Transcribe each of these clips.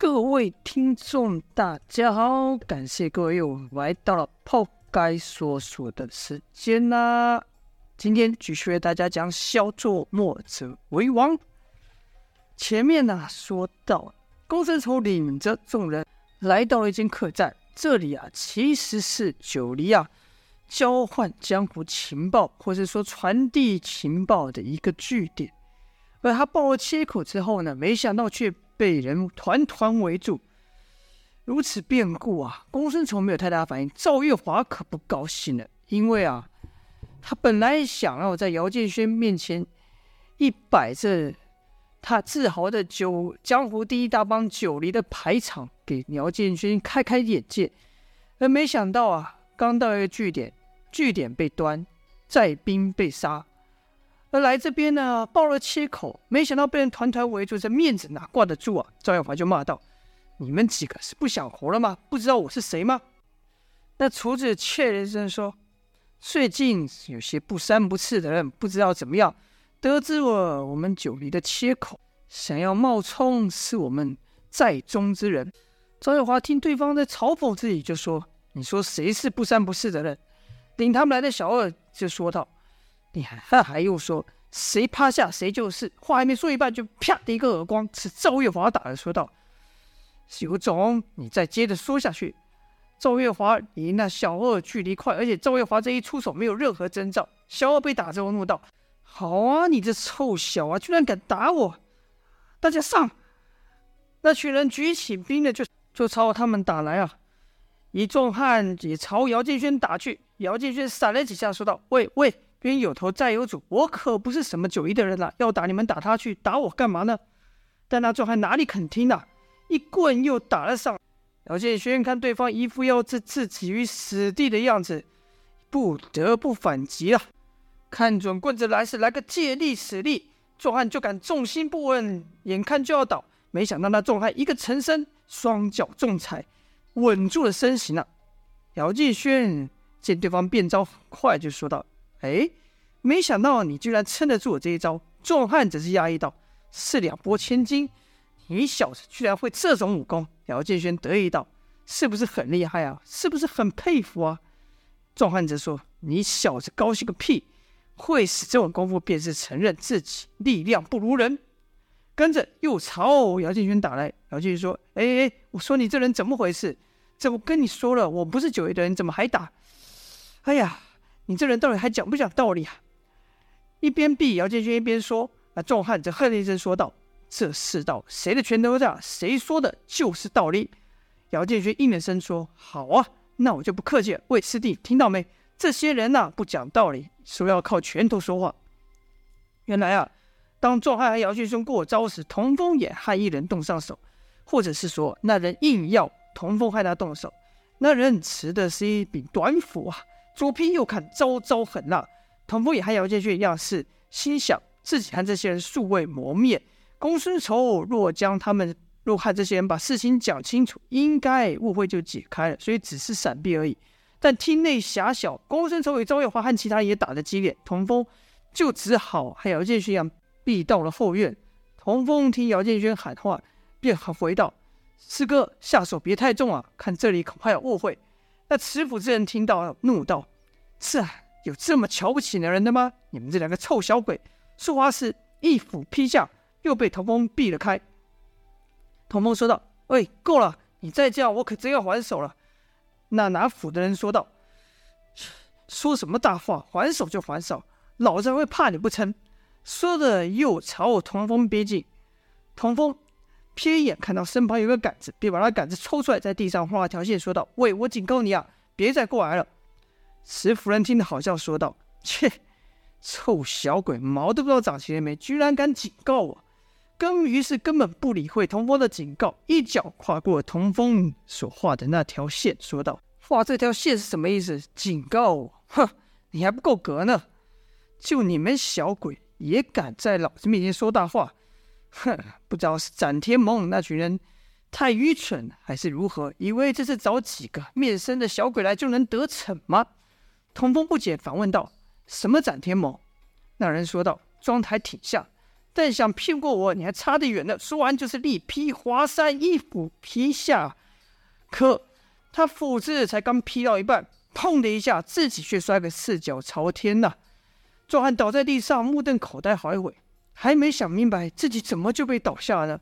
各位听众，大家好，感谢各位又来到了泡该说说的时间啦。今天继续为大家讲小作墨者为王。前面呢、说到，公孙丑领着众人来到了一间客栈，这里啊其实是九黎啊交换江湖情报，或者说传递情报的一个据点。而他爆了切口之后呢，没想到却。被人团团围住，如此变故啊！公孙丑没有太大反应，赵月华可不高兴了，因为啊，他本来想要在姚建轩面前一摆这他自豪的九江湖第一大帮九黎的排场，给姚建轩开开眼界，而没想到啊，刚到一个据点，据点被端，寨兵被杀。而来这边呢，爆了切口，没想到被人团团围住，这面子哪挂得住啊？赵耀华就骂道：“你们几个是不想活了吗？不知道我是谁吗？”那厨子切了一声说：“最近有些不三不四的人，不知道怎么样，得知了我们九黎的切口，想要冒充是我们寨中之人。”赵耀华听对方在嘲讽自己，就说：“你说谁是不三不四的人？”领他们来的小二就说道。你还还又说谁趴下谁就是，话还没说一半，就啪的一个耳光，是赵月华打的，说道：“有种，你再接着说下去。”赵月华离那小二距离快，而且赵月华这一出手没有任何征兆。小二被打之后怒道：“好啊，你这臭小啊，居然敢打我！大家上！”那群人举起兵的就就朝他们打来啊！一壮汉也朝姚建轩打去，姚建轩闪了几下，说道：“喂喂！”冤有头债有主，我可不是什么九一的人啦，要打你们打他去，打我干嘛呢？但那壮汉哪里肯听呐、啊，一棍又打了上。姚建轩看对方一副要置自己于死地的样子，不得不反击了。看准棍子来势，来个借力使力，壮汉就敢重心不稳，眼看就要倒，没想到那壮汉一个沉身，双脚重踩，稳住了身形了。姚建轩见对方变招很快，就说道。哎，没想到你居然撑得住我这一招！壮汉则是压抑道：“四两拨千斤，你小子居然会这种武功！”姚建轩得意道：“是不是很厉害啊？是不是很佩服啊？”壮汉则说：“你小子高兴个屁！会使这种功夫，便是承认自己力量不如人。”跟着又朝姚建轩打来。姚建轩说：“哎哎，我说你这人怎么回事？这我跟你说了，我不是九爷的人，怎么还打？哎呀！”你这人到底还讲不讲道理啊？一边避姚建轩一边说。那壮汉则哼了一声说道：“这世道谁的拳头大，谁说的就是道理。”姚建轩应了声说：“好啊，那我就不客气了。喂，师弟，听到没？这些人呐、啊，不讲道理，说要靠拳头说话。原来啊，当壮汉和姚建轩过招时，童风也和一人动上手，或者是说那人硬要童风和他动手，那人持的是一柄短斧啊。”左拼右砍，招招狠辣。童风也和姚建勋一样，是心想自己和这些人素未谋面。公孙丑若将他们若和这些人把事情讲清楚，应该误会就解开了，所以只是闪避而已。但厅内狭小，公孙丑与赵月华和其他人也打得激烈，童风就只好和姚建勋一样避到了后院。童风听姚建勋喊话，便回道：“师哥，下手别太重啊，看这里恐怕有误会。”那持斧之人听到，怒道：“是啊，有这么瞧不起男人的吗？你们这两个臭小鬼！”说话时一斧劈下，又被童风避了开。童风说道：“喂，够了！你再这样，我可真要还手了。”那拿斧的人说道：“说什么大话？还手就还手，老子还会怕你不成？”说着又朝我童风逼近。童风。瞥眼，看到身旁有个杆子，便把那杆子抽出来，在地上画了条线，说道：“喂，我警告你啊，别再过来了。”石夫人听得好笑，说道：“切，臭小鬼，毛都不知道长齐了没，居然敢警告我！”根于是根本不理会童风的警告，一脚跨过童风所画的那条线，说道：“画这条线是什么意思？警告我？哼，你还不够格呢！就你们小鬼也敢在老子面前说大话？”哼，不知道是展天盟那群人太愚蠢，还是如何，以为这是找几个面生的小鬼来就能得逞吗？童风不解，反问道：“什么斩天魔？”那人说道：“妆台挺下，但想骗过我，你还差得远呢。说完就是力劈华山，一斧劈下。可他斧子才刚劈到一半，砰的一下，自己却摔个四脚朝天呐！壮汉倒在地上，目瞪口呆好一会，还没想明白自己怎么就被倒下了呢。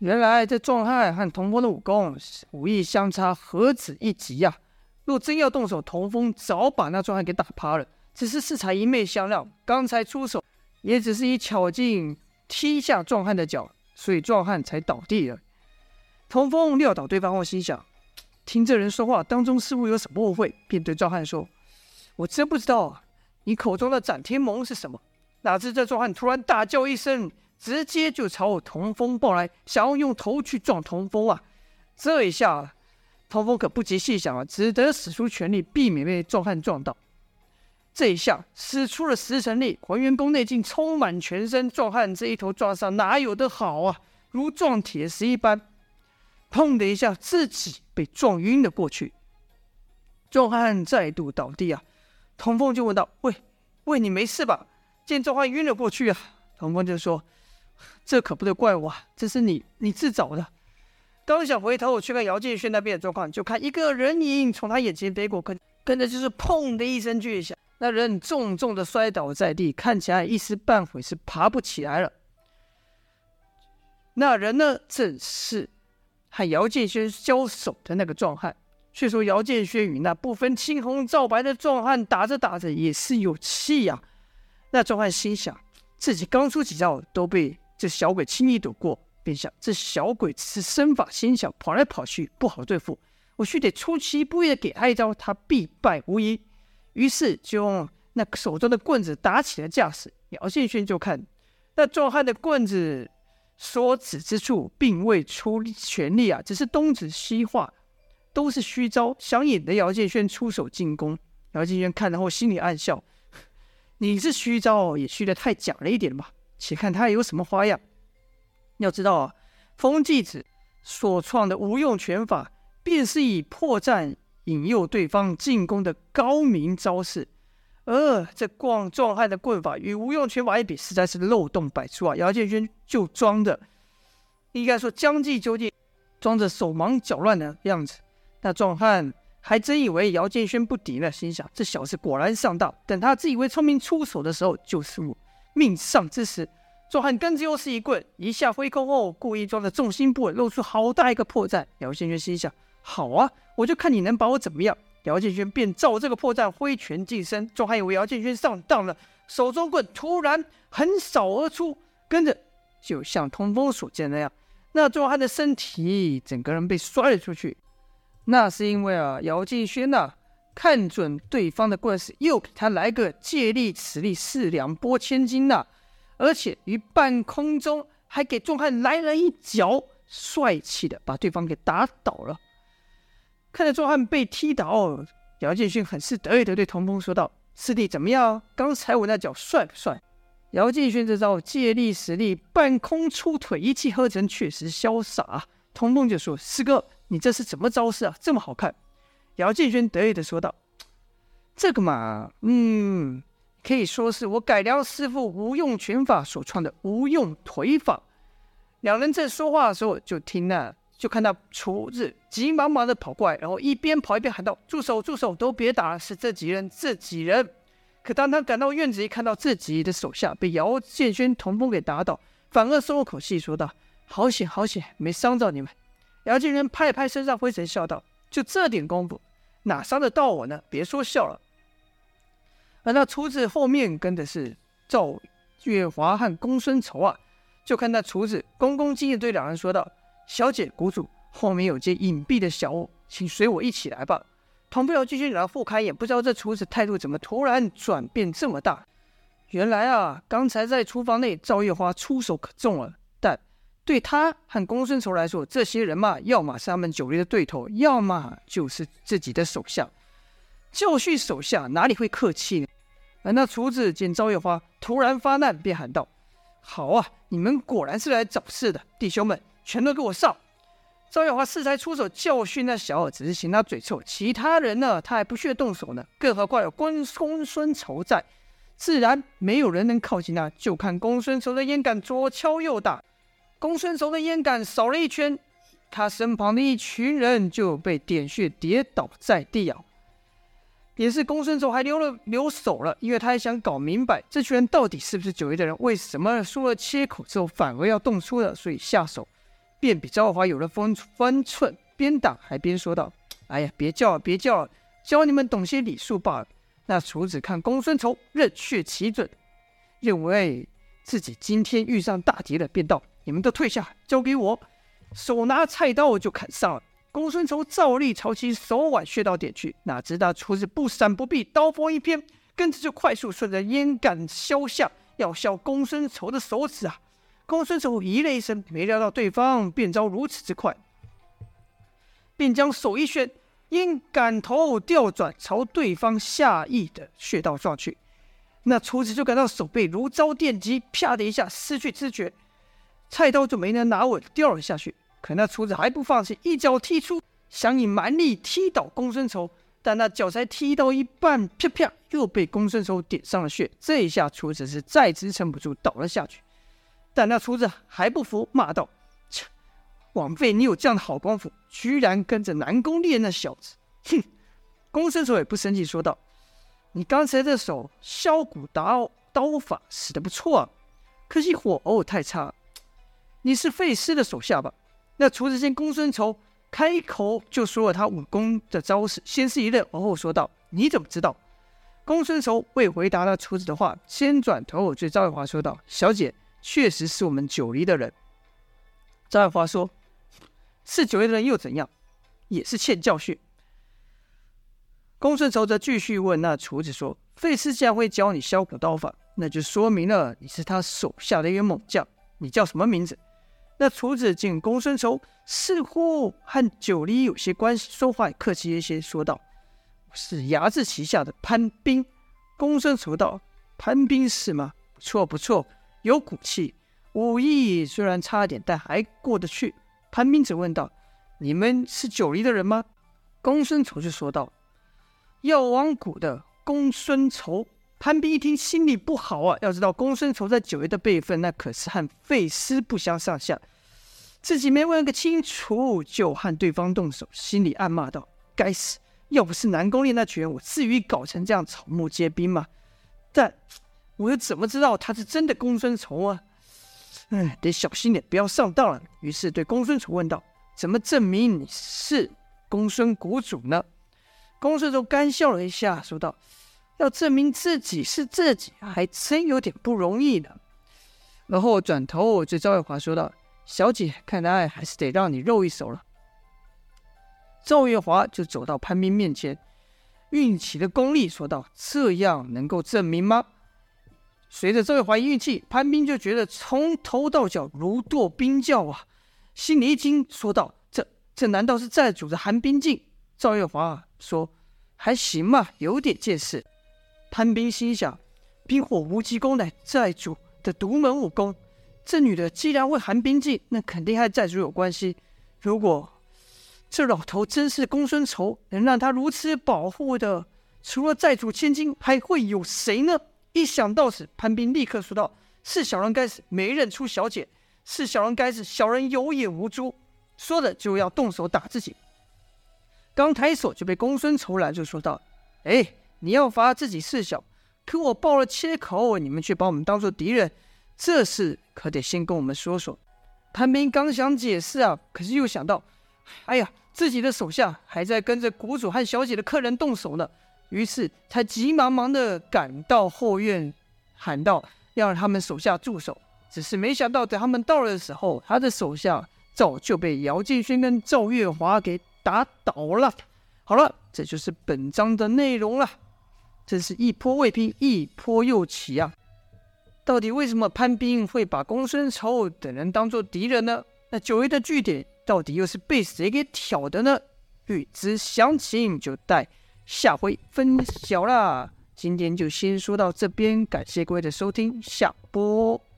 原来这壮汉和童风的武功武艺相差何止一级呀！若真要动手，童风早把那壮汉给打趴了。只是适才一昧相让，刚才出手也只是以巧劲踢下壮汉的脚，所以壮汉才倒地了。童风撂倒对方后，心想：听这人说话当中似乎有什么误会，便对壮汉说：“我真不知道啊，你口中的斩天盟是什么？”哪知这壮汉突然大叫一声。直接就朝我童风抱来，想要用头去撞童风啊！这一下，童风可不及细想啊，只得使出全力避免被壮汉撞到。这一下使出了十成力，还原功内劲充满全身，壮汉这一头撞上哪有得好啊？如撞铁石一般，砰的一下，自己被撞晕了过去。壮汉再度倒地啊！童风就问道：“喂，喂，你没事吧？”见壮汉晕了过去啊，童风就说。这可不得怪我，这是你你自找的。刚想回头去看姚建轩那边的状况，就看一个人影从他眼前飞过，跟跟着就是砰的一声巨响，那人重重的摔倒在地，看起来一时半会是爬不起来了。那人呢，正是和姚建轩交手的那个壮汉。却说姚建轩与那不分青红皂白的壮汉打着打着也是有气呀、那壮汉心想，自己刚出几招都被。这小鬼轻易躲过，便想这小鬼只是身法心小，跑来跑去不好对付，我须得出其不意的给他一招，他必败无疑。于是就用那手中的棍子打起了架势。姚建轩就看那壮汉的棍子所指之处，并未出全力啊，只是东指西画，都是虚招，想引得姚建轩出手进攻。姚建轩看了后心里暗笑：你是虚招，也虚得太假了一点吧。且看他有什么花样。要知道啊，风继子所创的无用拳法，便是以破绽引诱对方进攻的高明招式。呃这壮壮汉的棍法与无用拳法一比，实在是漏洞百出啊！姚建轩就装的，应该说将计就计，装着手忙脚乱的样子。那壮汉还真以为姚建轩不敌呢，心想这小子果然上当。等他自以为聪明出手的时候，就是我。命丧之时，壮汉跟着又是一棍，一下挥空后，故意装的重心不稳，露出好大一个破绽。姚建轩心想：好啊，我就看你能把我怎么样。姚建轩便照这个破绽挥拳近身。壮汉以为姚建轩上当了，手中棍突然横扫而出，跟着就像通风所见那样，那壮汉的身体整个人被摔了出去。那是因为啊，姚建轩呐。看准对方的棍势，又给他来个借力使力，四两拨千斤呐、啊！而且于半空中还给壮汉来了一脚，帅气的把对方给打倒了。看着壮汉被踢倒，姚建勋很是得意的对童风说道：“师弟怎么样？刚才我那脚帅不帅？”姚建勋这招借力使力，半空出腿，一气呵成，确实潇洒、童风就说：“师哥，你这是什么招式啊？这么好看？”姚建勋得意的说道：“这个嘛，嗯，可以说是我改良师傅无用拳法所创的无用腿法。”两人在说话的时候，就听那，就看到厨子急忙忙的跑过来，然后一边跑一边喊道：“住手，住手，都别打了，是这几人，这几人。”可当他赶到院子，一看到自己的手下被姚建轩童风给打倒，反而松了口气，说道：“好险，好险，没伤着你们。”姚建轩拍了拍身上灰尘，笑道。就这点功夫，哪伤得到我呢？别说笑了。那厨子后面跟的是赵月华和公孙仇啊，就看那厨子恭恭敬敬对两人说道：“小姐、谷主，后面有间隐蔽的小屋，请随我一起来吧。”童不要继续给他复开眼，不知道这厨子态度怎么突然转变这么大。原来啊，刚才在厨房内，赵月华出手可重了。但对他和公孙仇来说，这些人嘛，要么是他们久违的对头，要么就是自己的手下。教训手下哪里会客气呢？而那厨子见赵月花突然发难，便喊道：“好啊，你们果然是来找事的，弟兄们，全都给我上！”赵月花适才出手教训那小儿，只是嫌他嘴臭，其他人呢，他还不屑动手呢，更何况有公公孙仇在。自然没有人能靠近他。就看公孙仇的烟杆左敲右打，公孙仇的烟杆扫了一圈，他身旁的一群人就被点穴跌倒在地啊。也是公孙仇还留了留手了，因为他还想搞明白这群人到底是不是九爷的人，为什么输了切口之后反而要动粗了，所以下手便比赵华有了分分寸，边挡还边说道：“哎呀，别叫了，别叫了，教你们懂些礼数罢了。”那厨子看公孙仇认血起准，认为自己今天遇上大敌了，便道：“你们都退下，交给我。”手拿菜刀就砍上了。公孙仇照例朝其手腕穴道点去，哪知道厨子不闪不避，刀锋一偏，跟着就快速顺着烟杆削下，要削公孙仇的手指啊！公孙仇咦了一声，没料到对方变招如此之快，便将手一旋，烟杆头调转朝对方下意的穴道撞去。那厨子就感到手背如遭电击，啪的一下失去知觉，菜刀就没能拿稳，掉了下去。可那厨子还不放弃，一脚踢出，想以蛮力踢倒公孙仇，但那脚才踢到一半，啪啪，又被公孙仇点上了穴。这一下，厨子是再支撑不住，倒了下去。但那厨子还不服，骂道：“切，枉费你有这样的好功夫，居然跟着南宫烈那小子！”哼，公孙仇也不生气，说道：“你刚才这手削骨刀刀法使得不错啊，可惜火候太差。你是费师的手下吧？”那厨子见公孙仇开口就说了他武功的招式，先是一愣，而后说道：“你怎么知道？”公孙仇未回答那厨子的话，先转头对赵月华说道：“小姐确实是我们九黎的人。”赵月华说：“是九黎的人又怎样？也是欠教训。”公孙仇则继续问那厨子说：“费师既然会教你削骨刀法，那就说明了你是他手下的一员猛将。你叫什么名字？”那厨子见公孙仇似乎和九黎有些关系，说话也客气一些，说道：“是睚眥旗下的潘斌。”公孙仇道：“潘斌是吗？不错不错，有骨气，武艺虽然差点，但还过得去。”潘斌则问道：“你们是九黎的人吗？”公孙仇就说道：“药王谷的公孙仇。”潘斌一听，心里不好啊！要知道，公孙仇在九爷的辈分，那可是和费师不相上下。自己没问个清楚，就和对方动手，心里暗骂道：“该死！要不是南宫烈那群人，我至于搞成这样草木皆兵吗？但我又怎么知道他是真的公孙仇啊？哎，得小心点，不要上当了。”于是对公孙仇问道：“怎么证明你是公孙谷主呢？”公孙仇干笑了一下，说道。要证明自己是自己，还真有点不容易呢。然后转头我对赵月华说道：“小姐，看来还是得让你露一手了。”赵月华就走到潘斌面前，运起了功力，说道：“这样能够证明吗？”随着赵月华一运气，潘斌就觉得从头到脚如堕冰窖啊，心里一惊，说道：“这这难道是寨主的寒冰镜？”赵月华说：“还行嘛，有点见识。”潘斌心想：“冰火无极功乃寨主的独门武功，这女的既然会寒冰镜，那肯定和寨主有关系。如果这老头真是公孙仇，能让他如此保护的，除了寨主千金，还会有谁呢？”一想到此，潘斌立刻说道：“是小人该死，没认出小姐；是小人该死，小人有眼无珠。”说着就要动手打自己，刚抬手就被公孙仇拦住，说道：“哎。”你要罚自己事小，可我爆了切口，你们却把我们当做敌人，这事可得先跟我们说说。潘斌刚想解释啊，可是又想到，哎呀，自己的手下还在跟着谷主和小姐的客人动手呢，于是他急忙忙的赶到后院，喊道要让他们手下住手。只是没想到，等他们到了的时候，他的手下早就被姚建勋跟赵月华给打倒了。好了，这就是本章的内容了。真是一波未平，一波又起啊！到底为什么潘斌会把公孙丑等人当做敌人呢？那九爷的据点到底又是被谁给挑的呢？欲知详情，就待下回分晓啦。今天就先说到这边，感谢各位的收听，下播。